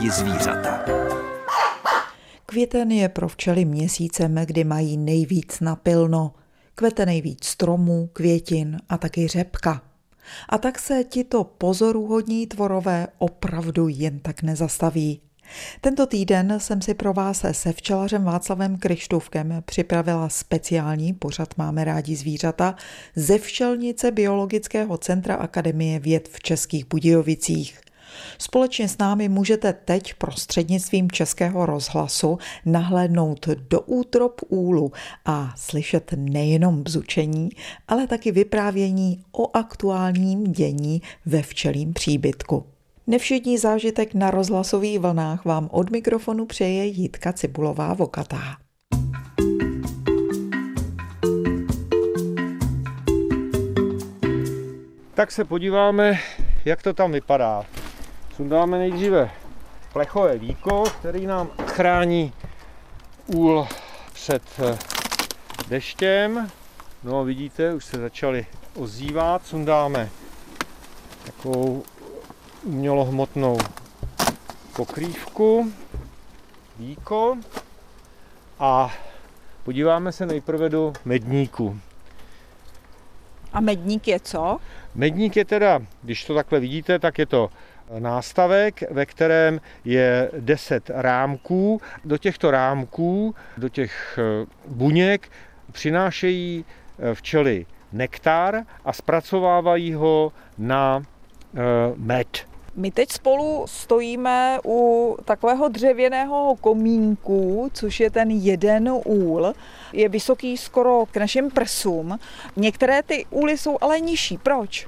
rádi zvířata. Květen je pro včely měsícem, kdy mají nejvíc napilno. Kvete nejvíc stromů, květin a taky řepka. A tak se tito pozoruhodní tvorové opravdu jen tak nezastaví. Tento týden jsem si pro vás se včelařem Václavem Kryštůvkem připravila speciální pořad Máme rádi zvířata ze včelnice Biologického centra Akademie věd v Českých Budějovicích. Společně s námi můžete teď prostřednictvím Českého rozhlasu nahlédnout do útrop úlu a slyšet nejenom bzučení, ale taky vyprávění o aktuálním dění ve včelím příbytku. Nevšední zážitek na rozhlasových vlnách vám od mikrofonu přeje Jitka Cibulová Vokatá. Tak se podíváme, jak to tam vypadá. Sundáme nejdříve plechové víko, který nám chrání úl před eh, deštěm. No vidíte, už se začaly ozývat. Sundáme takovou umělohmotnou pokrývku, víko a podíváme se nejprve do medníku. A medník je co? Medník je teda, když to takhle vidíte, tak je to nástavek, ve kterém je 10 rámků. Do těchto rámků, do těch eh, buněk přinášejí eh, včely nektar a zpracovávají ho na eh, med. My teď spolu stojíme u takového dřevěného komínku, což je ten jeden úl. Je vysoký skoro k našim prsům. Některé ty úly jsou ale nižší. Proč?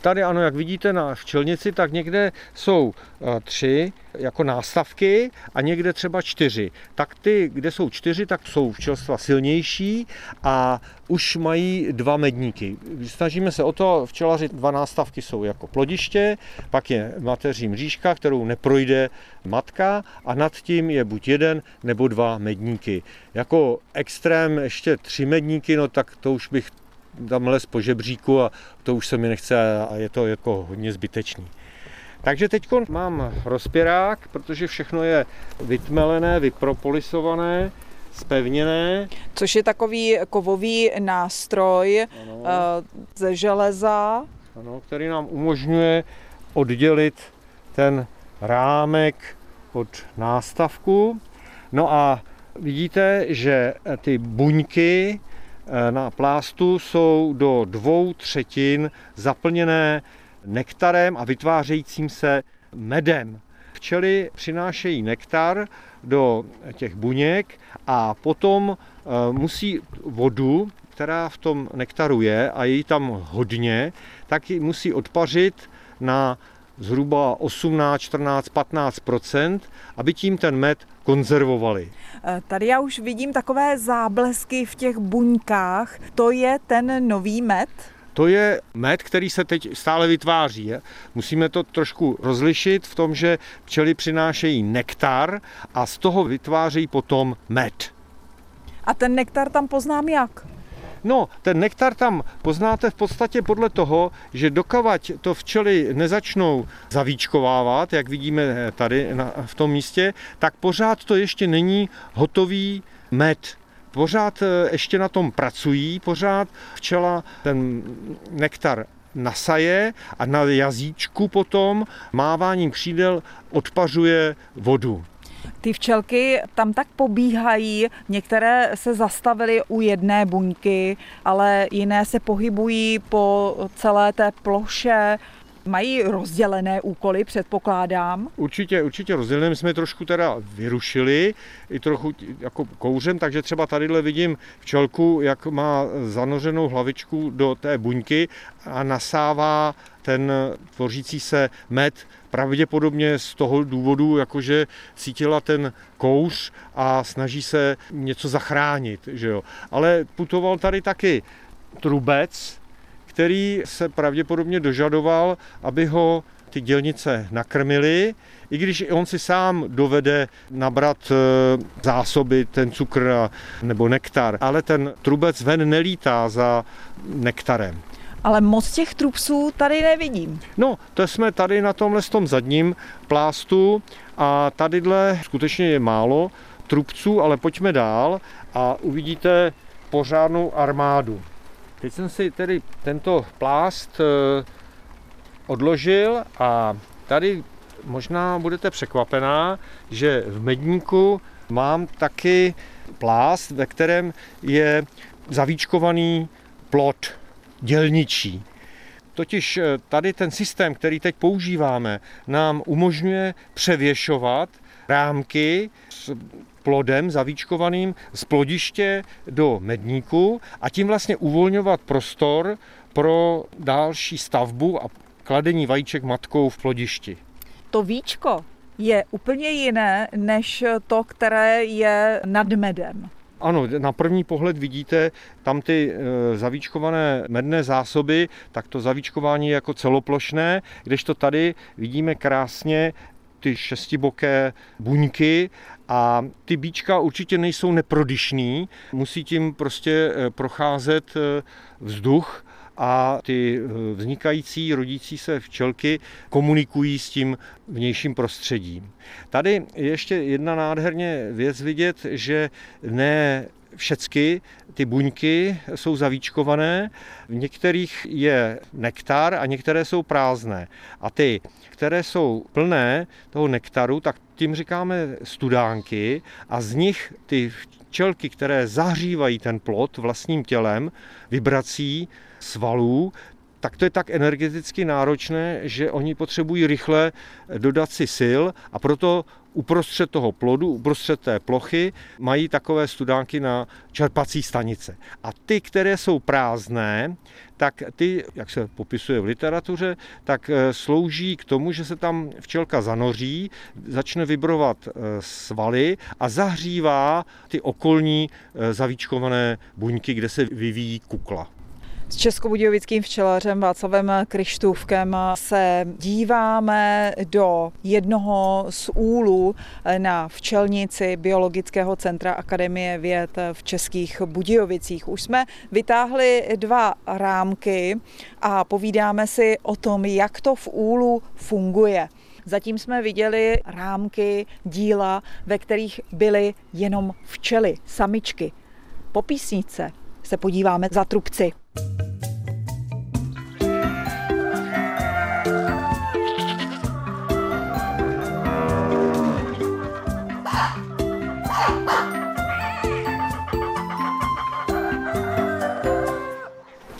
Tady ano, jak vidíte na včelnici, tak někde jsou eh, tři jako nástavky a někde třeba čtyři. Tak ty, kde jsou čtyři, tak jsou včelstva silnější a už mají dva medníky. Snažíme se o to, včelaři dva nástavky jsou jako plodiště, pak je mateří mřížka, kterou neprojde matka a nad tím je buď jeden nebo dva medníky. Jako extrém ještě tři medníky, no tak to už bych tam les po žebříku a to už se mi nechce a je to jako hodně zbytečný. Takže teď mám rozpěrák, protože všechno je vytmelené, vypropolisované, spevněné. Což je takový kovový nástroj ano. Eh, ze železa. Ano, který nám umožňuje oddělit ten rámek od nástavku. No a vidíte, že ty buňky na plástu jsou do dvou třetin zaplněné nektarem a vytvářejícím se medem. Včely přinášejí nektar do těch buněk a potom eh, musí vodu, která v tom nektaru je a je tam hodně, tak ji musí odpařit na zhruba 18, 14, 15% aby tím ten med konzervovali. Eh, tady já už vidím takové záblesky v těch buňkách. To je ten nový med? To je med, který se teď stále vytváří. Musíme to trošku rozlišit v tom, že včely přinášejí nektar a z toho vytvářejí potom med. A ten nektar tam poznám jak? No, ten nektar tam poznáte v podstatě podle toho, že dokavať to včely nezačnou zavíčkovávat, jak vidíme tady na, v tom místě, tak pořád to ještě není hotový med pořád eh, ještě na tom pracují, pořád včela ten nektar nasaje a na jazyčku potom máváním křídel odpařuje vodu. Ty včelky tam tak pobíhají, některé se zastavily u jedné buňky, ale jiné se pohybují po celé té ploše. Mají rozdělené úkoly, předpokládám? Určitě, určitě rozdělené. My jsme trošku teda vyrušili, i trochu jako kouřem, takže třeba tadyhle vidím včelku, jak má zanořenou hlavičku do té buňky a nasává ten tvořící se med pravděpodobně z toho důvodu, jakože cítila ten kouř a snaží se něco zachránit. Že jo. Ale putoval tady taky trubec, který se pravděpodobně dožadoval, aby ho ty dělnice nakrmili, i když on si sám dovede nabrat e, zásoby, ten cukr nebo nektar, ale ten trubec ven nelítá za nektarem. Ale moc těch trubsů tady nevidím. No, to jsme tady na tomhle tom zadním plástu a tadyhle skutečně je málo trubců, ale pojďme dál a uvidíte pořádnou armádu. Teď jsem si tedy tento plást eh, odložil a tady možná budete překvapená, že v medníku mám taky plást, ve kterém je zavíčkovaný plot dělničí. Totiž eh, tady ten systém, který teď používáme, nám umožňuje převěšovat rámky s plodem zavíčkovaným z plodiště do medníku a tím vlastně uvolňovat prostor pro další stavbu a kladení vajíček matkou v plodišti. To víčko je úplně jiné než to, které je nad medem. Ano, na první pohled vidíte tam ty e, zavíčkované medné zásoby, tak to zavíčkování je jako celoplošné, kdežto tady vidíme krásně ty šestiboké buňky a ty bíčka určitě nejsou neprodyšný, musí tím prostě e, procházet e, vzduch a ty eh, vznikající, rodící se včelky komunikují s tím vnějším prostředím. Tady je ještě jedna nádherně věc vidět, že ne všechny ty buňky jsou zavíčkované, v některých je nektar a některé jsou prázdné. A ty, které jsou plné toho nektaru, tak tím říkáme studánky a z nich ty včelky, které zahřívají ten plot vlastním tělem, vibrací, svalů, tak to je tak energeticky náročné, že oni potřebují rychle dodat si sil a proto uprostřed toho plodu, uprostřed té plochy mají takové studánky na čerpací stanice. A ty, které jsou prázdné, tak ty, jak se popisuje v literatuře, tak eh, slouží k tomu, že se tam včelka zanoří, začne vibrovat eh, svaly a zahřívá ty okolní eh, zavíčkované buňky, kde se vyvíjí kukla. S českobudějovickým včelařem Václavem Krištůvkem se díváme do jednoho z úlů na včelnici Biologického centra Akademie věd v Českých Budějovicích. Už jsme vytáhli dva rámky a povídáme si o tom, jak to v úlu funguje. Zatím jsme viděli rámky, díla, ve kterých byly jenom včely, samičky. Po písnice se podíváme za trubci.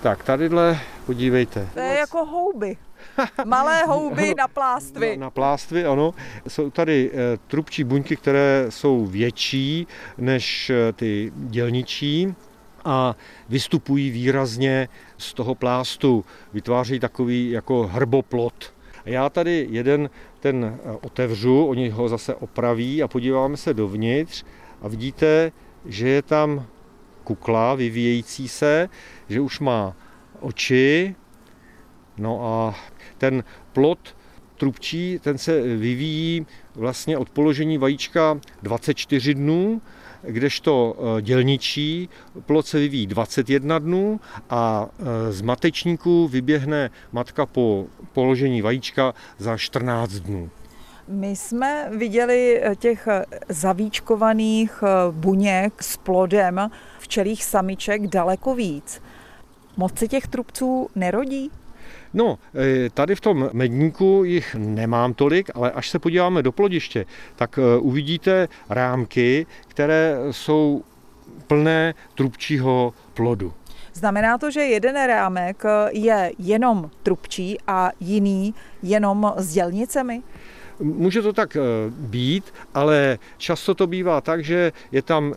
Tak tadyhle, podívejte. To je jako houby. Malé houby na plástvi. Na, na plástvi, ano. Jsou tady e, trubčí buňky, které jsou větší než e, ty dělničí a vystupují výrazně z toho plástu. Vytváří takový jako hrboplot. Já tady jeden ten eh, otevřu, oni ho zase opraví a podíváme se dovnitř a vidíte, že je tam kukla vyvíjející se, že už má oči, no a ten plot trubčí, ten se vyvíjí vlastně od položení vajíčka 24 dnů, kdežto eh, dělničí plot se vyvíjí 21 dnů a eh, z matečníku vyběhne matka po položení vajíčka za 14 dnů. My jsme viděli eh, těch zavíčkovaných buněk s plodem včelých samiček daleko víc. Moc se těch trubců nerodí? No, e, tady v tom medníku jich nemám tolik, ale až se podíváme do plodiště, tak e, uvidíte rámky, které jsou plné trubčího plodu. Znamená to, že jeden rámek je jenom trubčí a jiný jenom s dělnicemi? Může to tak e, být, ale často to bývá tak, že je tam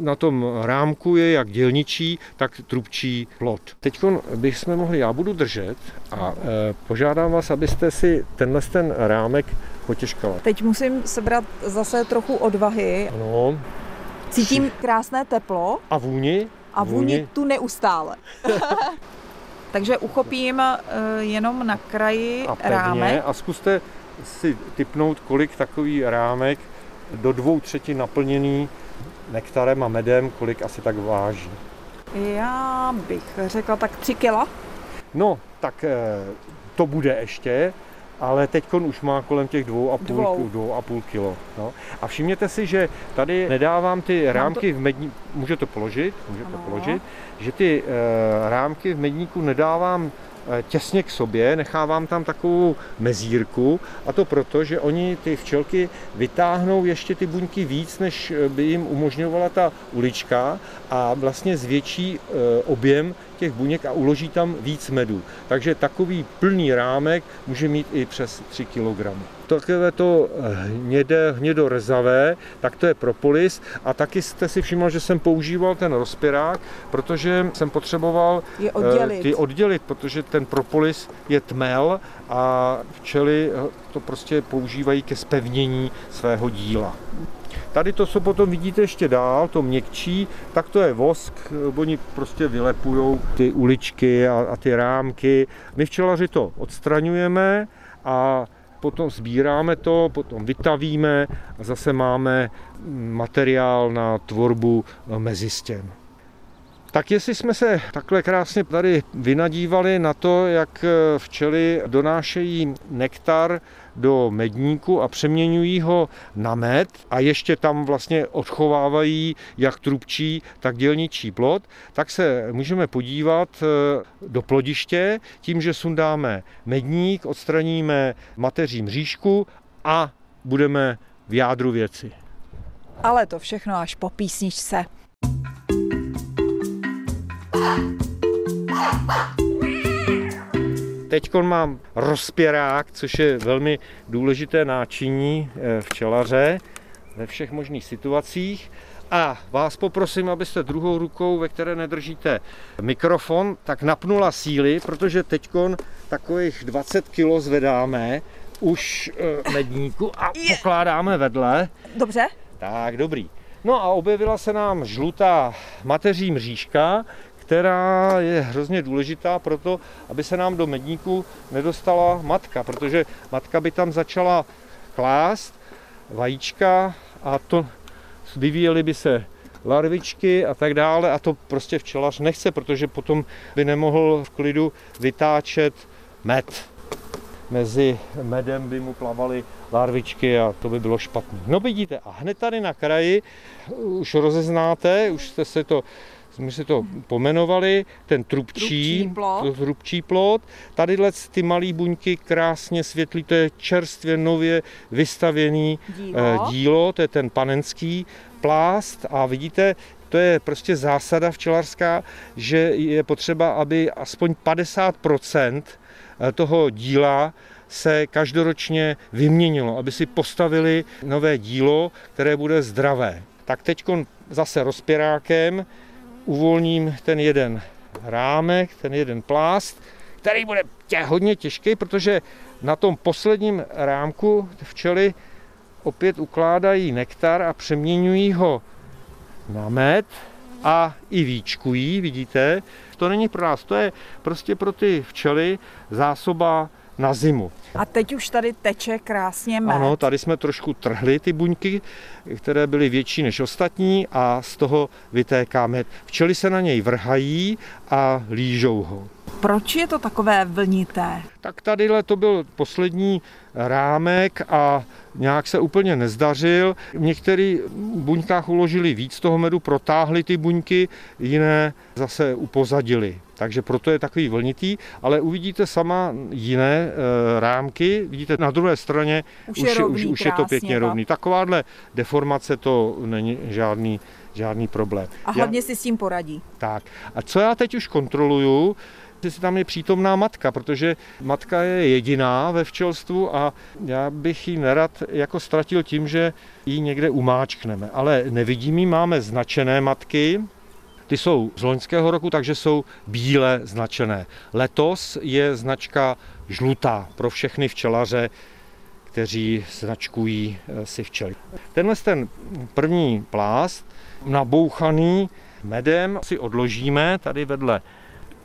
na tom rámku je jak dělničí, tak trubčí plot. Teď bychom mohli, já budu držet a e, požádám vás, abyste si tenhle ten rámek potěžkala. Teď musím sebrat zase trochu odvahy. Ano. Cítím krásné teplo. A vůni? A vůni, vůni tu neustále. Takže uchopím e, jenom na kraji a pevně, rámek. A zkuste si typnout, kolik takový rámek do dvou třetin naplněný nektarem a medem, kolik asi tak váží? Já bych řekla tak tři kila. No, tak eh, to bude ještě, ale teď už má kolem těch dvou a půl, dvou. Dvou a půl kilo. No. A všimněte si, že tady nedávám ty rámky to... v mední... Můžete položit, můžete ano. položit, že ty uh, rámky v medníku nedávám Eh, těsně k sobě, nechávám tam takovou mezírku a to proto, že oni ty včelky vytáhnou ještě ty buňky víc, než eh, by jim umožňovala ta ulička a vlastně zvětší eh, objem těch buněk a uloží tam víc medu. Takže takový plný rámek může mít i přes 3 kg. Takové to hnědé, hnědorezavé, tak to je propolis a taky jste si všiml, že jsem používal ten rozpirák, protože jsem potřeboval je oddělit. ty oddělit, protože ten propolis je tmel a včely to prostě používají ke spevnění svého díla. Tady to, co potom vidíte ještě dál, to měkčí, tak to je vosk, oni prostě vylepují ty uličky a, a ty rámky. My včelaři to odstraňujeme a potom sbíráme to, potom vytavíme a zase máme materiál na tvorbu mezistěn. Tak jestli jsme se takhle krásně tady vynadívali na to, jak včely donášejí nektar do medníku a přeměňují ho na med a ještě tam vlastně odchovávají jak trubčí, tak dělničí plod, tak se můžeme podívat eh, do plodiště tím, že sundáme medník, odstraníme mateří mřížku a budeme v jádru věci. Ale to všechno až po písničce. Teď mám rozpěrák, což je velmi důležité náčiní eh, včelaře ve všech možných situacích. A vás poprosím, abyste druhou rukou, ve které nedržíte mikrofon, tak napnula síly, protože teď takových 20 kg zvedáme už eh, medníku a pokládáme vedle. Dobře. Tak, dobrý. No a objevila se nám žlutá mateří mřížka, která je hrozně důležitá pro to, aby se nám do medníku nedostala matka, protože matka by tam začala klást vajíčka a to vyvíjely by se larvičky a tak dále a to prostě včelař nechce, protože potom by nemohl v klidu vytáčet med. Mezi medem by mu plavaly larvičky a to by bylo špatné. No vidíte, a hned tady na kraji už rozeznáte, už jste se to jsme si to pomenovali, ten trubčí, trubčí plot. trubčí plot. Tadyhle ty malé buňky krásně světlí, to je čerstvě nově vystavěný dílo. Eh, dílo, to je ten panenský plást a vidíte, to je prostě zásada včelařská, že je potřeba, aby aspoň 50% eh, toho díla se každoročně vyměnilo, aby si postavili nové dílo, které bude zdravé. Tak teď zase rozpěrákem uvolním ten jeden rámek, ten jeden plást, který bude tě hodně těžký, protože na tom posledním rámku včely opět ukládají nektar a přeměňují ho na med a i víčkují, vidíte. To není pro nás, to je prostě pro ty včely zásoba na zimu. A teď už tady teče krásně med. Ano, tady jsme trošku trhli ty buňky, které byly větší než ostatní a z toho vytéká med. Včely se na něj vrhají a lížou ho. Proč je to takové vlnité? Tak tadyhle to byl poslední rámek a nějak se úplně nezdařil. V některých buňkách uložili víc toho medu, protáhli ty buňky, jiné zase upozadili. Takže proto je takový vlnitý, ale uvidíte sama jiné e, rámky, vidíte na druhé straně už, už, je, rovný, už, už je to pěkně tak. rovný. Takováhle deformace to není žádný, žádný problém. A hlavně já, si s tím poradí. Tak. A co já teď už kontroluju, jestli tam je přítomná matka, protože matka je jediná ve včelstvu a já bych ji nerad jako ztratil tím, že ji někde umáčkneme. Ale nevidím ji, máme značené matky, ty jsou z loňského roku, takže jsou bíle značené. Letos je značka žlutá pro všechny včelaře, kteří značkují eh, si včely. Tenhle ten první plást, nabouchaný medem, si odložíme tady vedle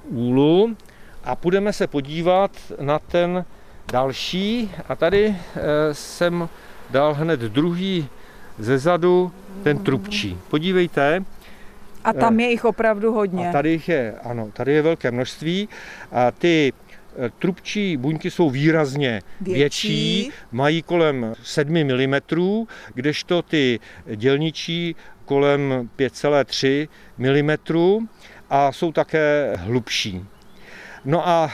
úlu a půjdeme se podívat na ten další. A tady eh, jsem dal hned druhý ze zadu ten trubčí. Podívejte, A tam je jich opravdu hodně. A tady jich je, ano, tady je velké množství. A ty eh, trubčí buňky jsou výrazně větší. větší, mají kolem 7 mm, kdežto ty dělničí kolem 5,3 mm a jsou také hlubší. No a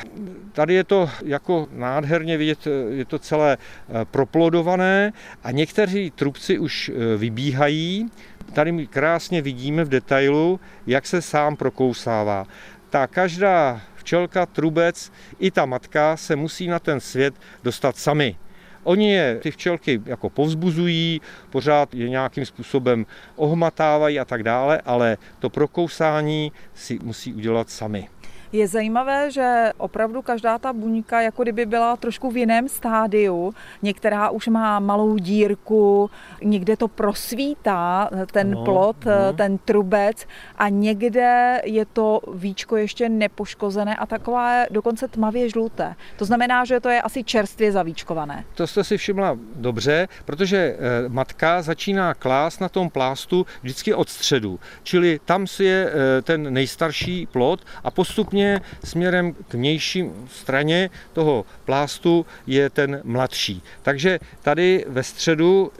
tady je to jako nádherně vidět, je to celé eh, proplodované a někteří trubci už eh, vybíhají. Tady krásně vidíme v detailu, jak se sám prokousává. Ta každá včelka, trubec i ta matka se musí na ten svět dostat sami. Oni je, ty včelky, jako povzbuzují, pořád je nějakým způsobem ohmatávají a tak dále, ale to prokousání si musí udělat sami. Je zajímavé, že opravdu každá ta buňka jako kdyby byla trošku v jiném stádiu. Některá už má malou dírku, někde to prosvítá, ten no, plot, no. ten trubec a někde je to víčko ještě nepoškozené a takové dokonce tmavě žluté. To znamená, že to je asi čerstvě zavíčkované. To jste si všimla dobře, protože eh, matka začíná klást na tom plástu vždycky od středu. Čili tam si je eh, ten nejstarší plot a postupně Vlastně směrem k vnější straně toho plástu je ten mladší. Takže tady ve středu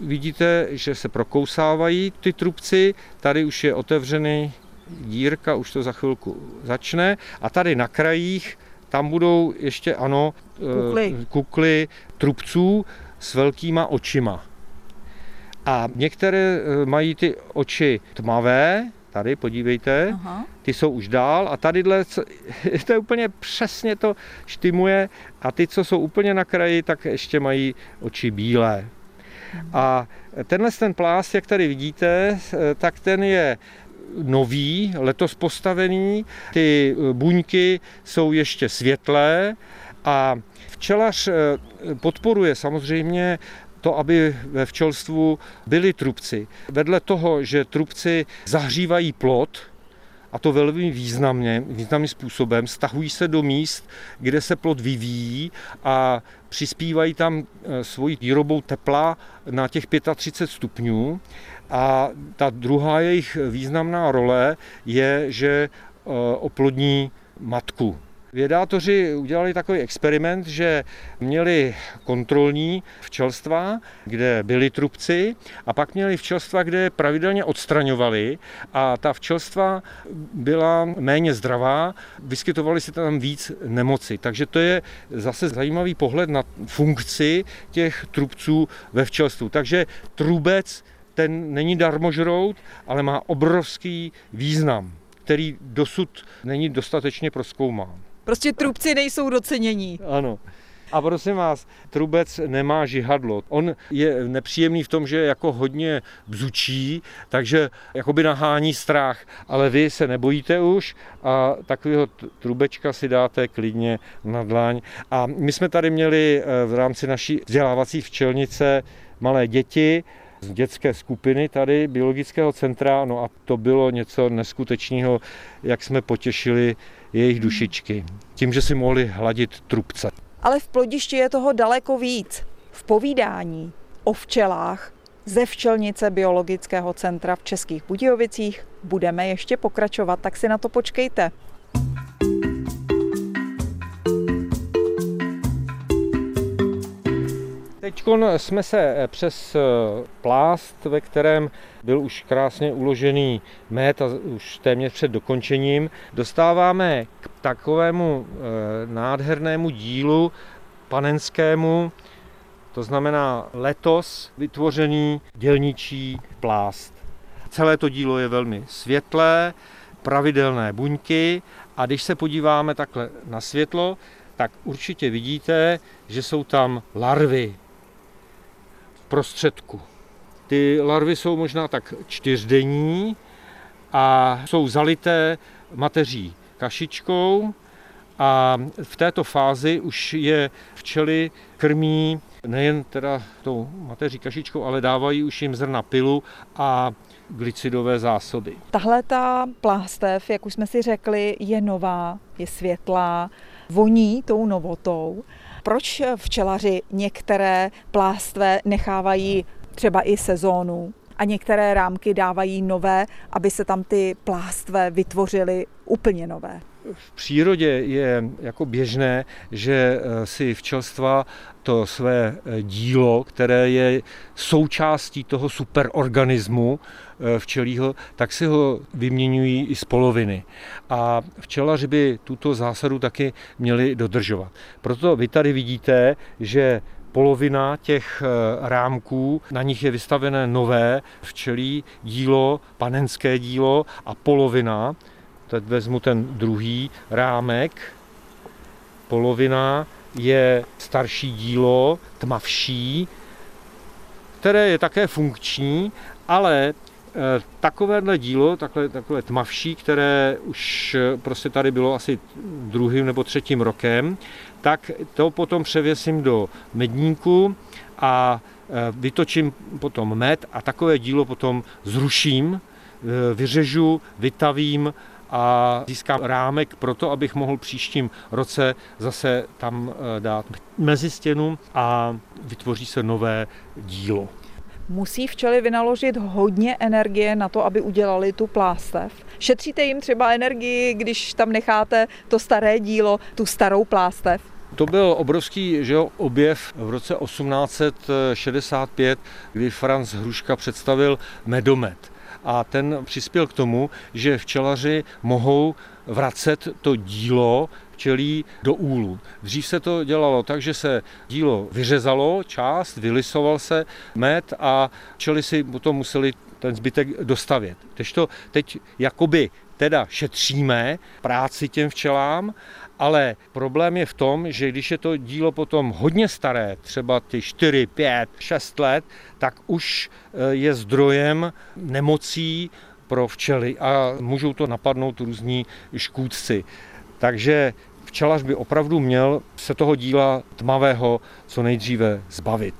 vidíte, že se prokousávají ty trubci, tady už je otevřený dírka, už to za chvilku začne a tady na krajích tam budou ještě, ano, kukly, kukly trubců s velkýma očima. A některé eh, mají ty oči tmavé, Tady, podívejte, Aha. ty jsou už dál a tadyhle, to je úplně přesně to štimuje a ty, co jsou úplně na kraji, tak ještě mají oči bílé. Mhm. A tenhle ten plás, jak tady vidíte, tak ten je nový, letos postavený. Ty buňky jsou ještě světlé a včelař eh, podporuje samozřejmě to, aby ve včelstvu byli trubci. Vedle toho, že trubci zahřívají plot, a to velmi významně, významným způsobem, stahují se do míst, kde se plot vyvíjí a přispívají tam e, svojí výrobou tepla na těch 35 stupňů. A ta druhá jejich významná role je, že e, oplodní matku. Vědátoři udělali takový experiment, že měli kontrolní včelstva, kde byli trubci, a pak měli včelstva, kde pravidelně odstraňovali a ta včelstva byla méně zdravá, vyskytovaly se tam víc nemoci. Takže to je zase zajímavý pohled na funkci těch trubců ve včelstvu. Takže trubec ten není darmožrout, ale má obrovský význam, který dosud není dostatečně proskoumán. Prostě trubci nejsou docenění. Ano. A prosím vás, trubec nemá žihadlo. On je nepříjemný v tom, že jako hodně bzučí, takže jakoby nahání strach, ale vy se nebojíte už a takového trubečka si dáte klidně na dlaň. A my jsme tady měli eh, v rámci naší vzdělávací včelnice malé děti, z dětské skupiny tady, biologického centra, no a to bylo něco neskutečného, jak jsme potěšili jejich dušičky, tím, že si mohli hladit trubce. Ale v plodišti je toho daleko víc. V povídání o včelách ze včelnice Biologického centra v Českých Budějovicích budeme ještě pokračovat, tak si na to počkejte. Teď jsme se přes plást, ve kterém byl už krásně uložený met a už téměř před dokončením, dostáváme k takovému eh, nádhernému dílu panenskému, to znamená letos vytvořený dělničí plást. Celé to dílo je velmi světlé, pravidelné buňky a když se podíváme takhle na světlo, tak určitě vidíte, že jsou tam larvy prostředku. Ty larvy jsou možná tak čtyřdenní a jsou zalité mateří kašičkou a v této fázi už je včely krmí nejen teda tou mateří kašičkou, ale dávají už jim zrna pilu a glycidové zásoby. Tahle ta plástev, jak už jsme si řekli, je nová, je světlá, voní tou novotou. Proč včelaři některé plástve nechávají třeba i sezónu. A některé rámky dávají nové, aby se tam ty plástve vytvořily úplně nové. V přírodě je jako běžné, že eh, si včelstva to své eh, dílo, které je součástí toho superorganismu eh, včelího, tak si ho vyměňují i z poloviny. A včelaři by tuto zásadu taky měli dodržovat. Proto vy tady vidíte, že polovina těch rámků, na nich je vystavené nové včelí dílo, panenské dílo a polovina Teď vezmu ten druhý rámek. Polovina je starší dílo, tmavší, které je také funkční, ale eh, takovéhle dílo, takové, takové tmavší, které už eh, prostě tady bylo asi druhým nebo třetím rokem, tak to potom převěsím do medníku a eh, vytočím potom med a takové dílo potom zruším, vyřežu, vytavím a získám rámek pro to, abych mohl příštím roce zase tam eh, dát mezi stěnu a vytvoří se nové dílo. Musí včely vynaložit hodně energie na to, aby udělali tu plástev. Šetříte jim třeba energii, když tam necháte to staré dílo, tu starou plástev? To byl obrovský že jo, objev v roce 1865, kdy Franz Hruška představil medomet a ten přispěl k tomu, že včelaři mohou vracet to dílo včelí do úlu. Dřív se to dělalo tak, že se dílo vyřezalo, část, vylisoval se med a včely si potom museli ten zbytek dostavět. to teď jakoby teda šetříme práci těm včelám, ale problém je v tom, že když je to dílo potom hodně staré, třeba ty 4, 5, 6 let, tak už eh, je zdrojem nemocí pro včely a můžou to napadnout různí škůdci. Takže včelař by opravdu měl se toho díla tmavého co nejdříve zbavit.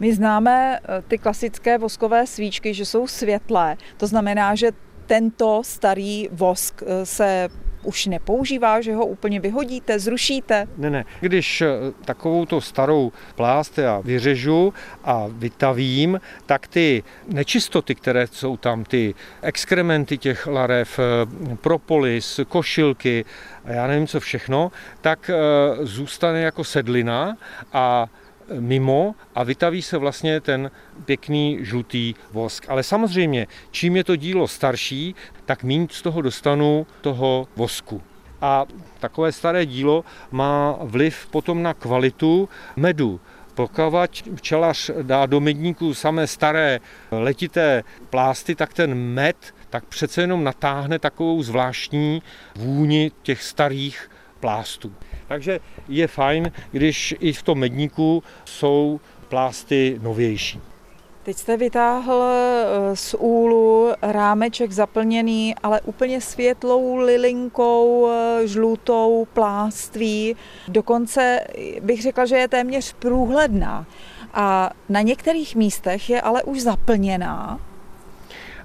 My známe eh, ty klasické voskové svíčky, že jsou světlé. To znamená, že tento starý vosk eh, se už nepoužívá, že ho úplně vyhodíte, zrušíte? Ne, ne. Když eh, takovou to starou plást já vyřežu a vytavím, tak ty nečistoty, které jsou tam, ty exkrementy těch larev, eh, propolis, košilky a já nevím co všechno, tak zůstane jako sedlina a mimo a vytaví se vlastně ten pěkný žlutý vosk. Ale samozřejmě, čím je to dílo starší, tak méně z toho dostanu toho vosku. A takové staré dílo má vliv potom na kvalitu medu. Pokud včelař dá do medníku samé staré letité plásty, tak ten med tak přece jenom natáhne takovou zvláštní vůni těch starých plástů. Takže je fajn, když i v tom medníku jsou plásty novější. Teď jste vytáhl eh, z úlu rámeček zaplněný, ale úplně světlou lilinkou, eh, žlutou pláství. Dokonce bych řekla, že je téměř průhledná. A na některých místech je ale už zaplněná.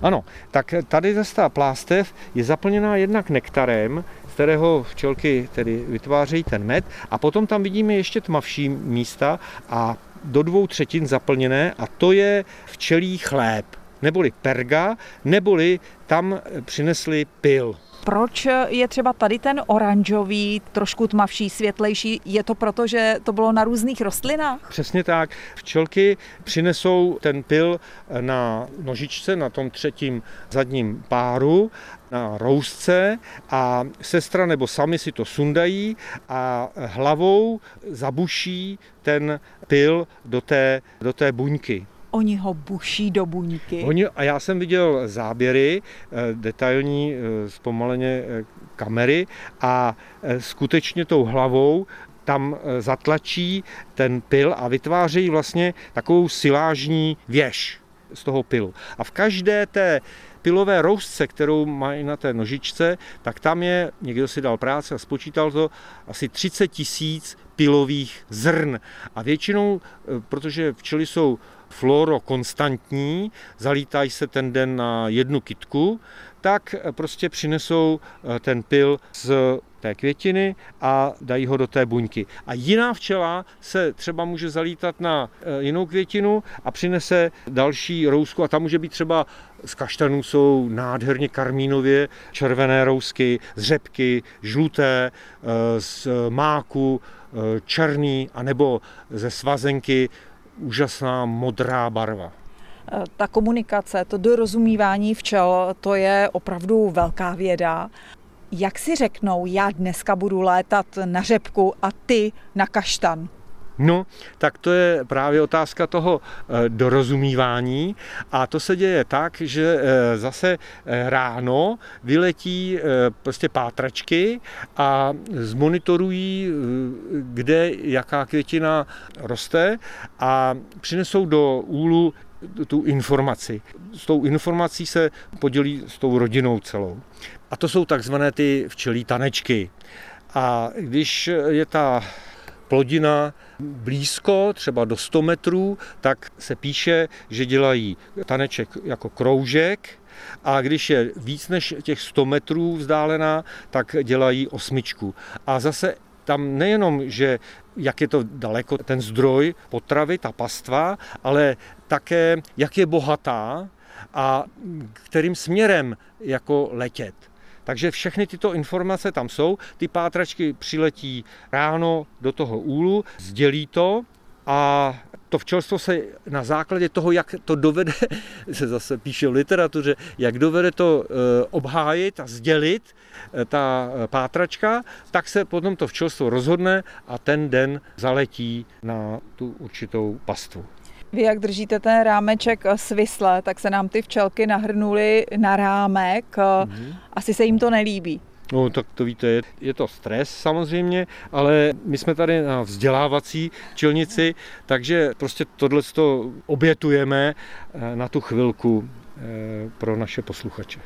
Ano, tak tady zase ta plástev je zaplněná jednak nektarem, kterého včelky tedy vytvářejí ten med. A potom tam vidíme ještě tmavší místa a do dvou třetin zaplněné a to je včelí chléb, neboli perga, neboli tam přinesli pil. Proč je třeba tady ten oranžový, trošku tmavší, světlejší? Je to proto, že to bylo na různých rostlinách? Přesně tak. Včelky přinesou ten pil na nožičce, na tom třetím zadním páru na rousce a sestra nebo sami si to sundají a hlavou zabuší ten pil do té, do té buňky. Oni ho buší do buňky. Oni, a já jsem viděl záběry, eh, detailní, eh, zpomaleně eh, kamery a skutečně tou hlavou tam zatlačí ten pil a vytvářejí vlastně takovou silážní věž z toho pilu. A v každé té pilové roustce, kterou mají na té nožičce, tak tam je, někdo si dal práci a spočítal to, asi 30 tisíc pilových zrn. A většinou, protože včely jsou fluorokonstantní, zalítají se ten den na jednu kitku, tak prostě přinesou eh, ten pil z té květiny a dají ho do té buňky. A jiná včela se třeba může zalítat na eh, jinou květinu a přinese další rousku a tam může být třeba z kaštanů jsou nádherně karmínově červené rousky, z řepky, žluté, eh, z máku, černý, anebo ze svazenky úžasná modrá barva ta komunikace, to dorozumívání včel, to je opravdu velká věda. Jak si řeknou, já dneska budu létat na řepku a ty na kaštan? No, tak to je právě otázka toho eh, dorozumívání a to se děje tak, že eh, zase eh, ráno vyletí prostě pátračky a zmonitorují, kde jaká květina roste a přinesou do úlu tu informaci. S tou informací se podělí s tou rodinou celou. A to jsou takzvané ty včelí tanečky. A když je ta plodina blízko, třeba do 100 metrů, tak se píše, že dělají taneček jako kroužek, a když je víc než těch 100 metrů vzdálená, tak dělají osmičku. A zase tam nejenom, že jak je to daleko ten zdroj potravy, ta pastva, ale také jak je bohatá a kterým směrem jako letět. Takže všechny tyto informace tam jsou. Ty pátračky přiletí ráno do toho úlu, sdělí to a to včelstvo se na základě toho, jak to dovede, se zase píše v literatuře, jak dovede to eh, obhájit a sdělit eh, ta eh, pátračka, tak se potom to včelstvo rozhodne a ten den zaletí na tu určitou pastvu. Vy jak držíte ten rámeček svisle, tak se nám ty včelky nahrnuly na rámek. Mm-hmm. Asi se jim to nelíbí. No tak to víte, je, je to stres samozřejmě, ale my jsme tady na vzdělávací čelnici, takže prostě tohle to obětujeme eh, na tu chvilku eh, pro naše posluchače.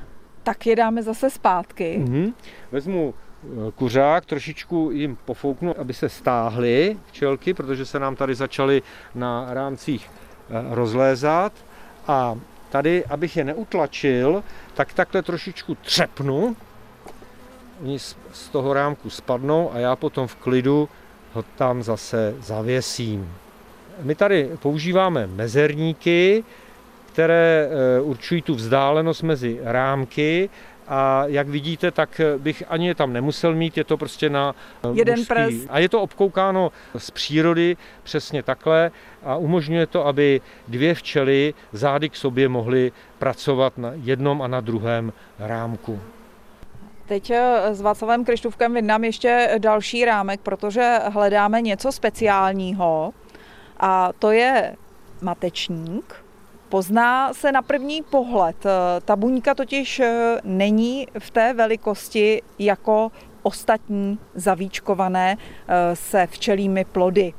Tak je dáme zase zpátky. Mm-hmm. Vezmu eh, kuřák, trošičku jim pofouknu, aby se stáhly včelky, protože se nám tady začaly na rámcích rozlézat. A tady, abych je neutlačil, tak takhle trošičku třepnu, oni z toho rámku spadnou a já potom v klidu ho tam zase zavěsím. My tady používáme mezerníky, které eh, určují tu vzdálenost mezi rámky a jak vidíte, tak bych ani je tam nemusel mít, je to prostě na eh, jeden mužský. pres. A je to obkoukáno z přírody přesně takhle a umožňuje to, aby dvě včely zády k sobě mohly pracovat na jednom a na druhém rámku. Teď eh, s Václavem Krištůvkem vydám ještě další rámek, protože hledáme něco speciálního a to je matečník. Pozná se na první pohled. Eh, ta buňka totiž eh, není v té velikosti jako ostatní zavíčkované se včelými plody,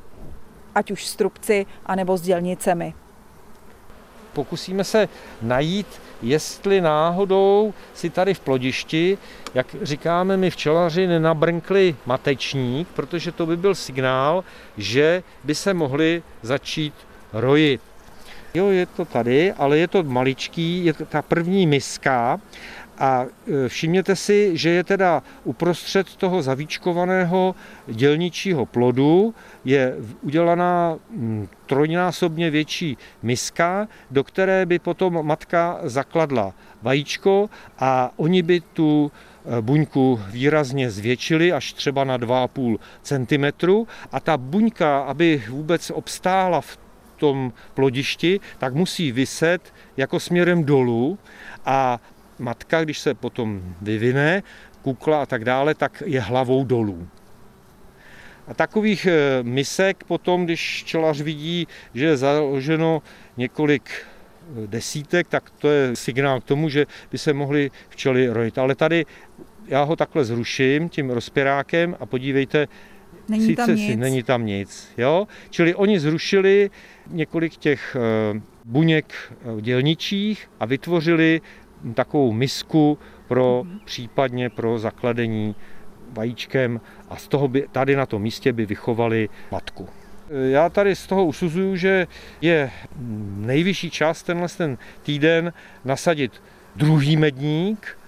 ať už strupci, anebo s dělnicemi. Pokusíme se najít jestli náhodou si tady v plodišti, jak říkáme my včelaři, nenabrnkli matečník, protože to by byl signál, že by se mohli začít rojit. Jo, je to tady, ale je to maličký, je to ta první miska a e, všimněte si, že je teda uprostřed toho zavíčkovaného dělničího plodu je udělaná mm, trojnásobně větší miska, do které by potom matka zakladla vajíčko a oni by tu e, buňku výrazně zvětšili až třeba na 2,5 cm a ta buňka, aby vůbec obstála v tom plodišti, tak musí vyset jako směrem dolů a matka, když se potom vyvine, kukla a tak dále, tak je hlavou dolů. A takových eh, misek potom, když čelař vidí, že je založeno několik eh, desítek, tak to je signál k tomu, že by se mohly včely rojit. Ale tady já ho takhle zruším tím rozpěrákem a podívejte, není sice tam nic. Si, není tam nic. Jo? Čili oni zrušili několik těch eh, buněk dělničích a vytvořili takovou misku pro mm-hmm. případně pro zakladení vajíčkem a z toho by tady na tom místě by vychovali matku. Já tady z toho usuzuju, že je nejvyšší čas tenhle ten týden nasadit druhý medník.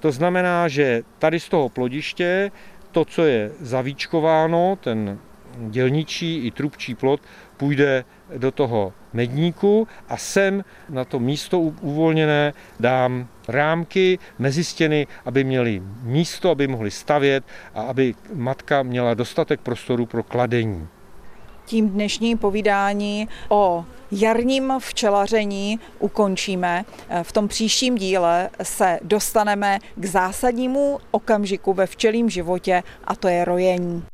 To znamená, že tady z toho plodiště to, co je zavíčkováno, ten dělničí i trubčí plot, půjde do toho medníku a sem na to místo uvolněné dám rámky mezi stěny, aby měli místo, aby mohli stavět a aby matka měla dostatek prostoru pro kladení. Tím dnešní povídání o jarním včelaření ukončíme. V tom příštím díle se dostaneme k zásadnímu okamžiku ve včelím životě a to je rojení.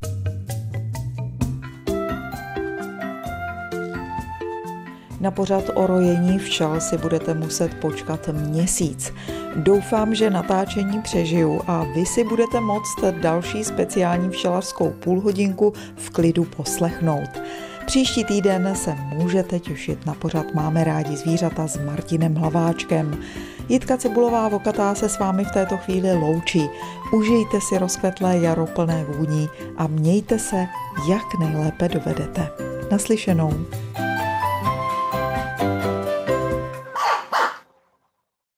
Na pořad o rojení včel si budete muset počkat měsíc. Doufám, že natáčení přežiju a vy si budete moct další speciální včelařskou půlhodinku v klidu poslechnout. Příští týden se můžete těšit na pořad Máme rádi zvířata s Martinem Hlaváčkem. Jitka Cibulová Vokatá se s vámi v této chvíli loučí. Užijte si rozkvetlé jaro plné vůní a mějte se, jak nejlépe dovedete. Naslyšenou.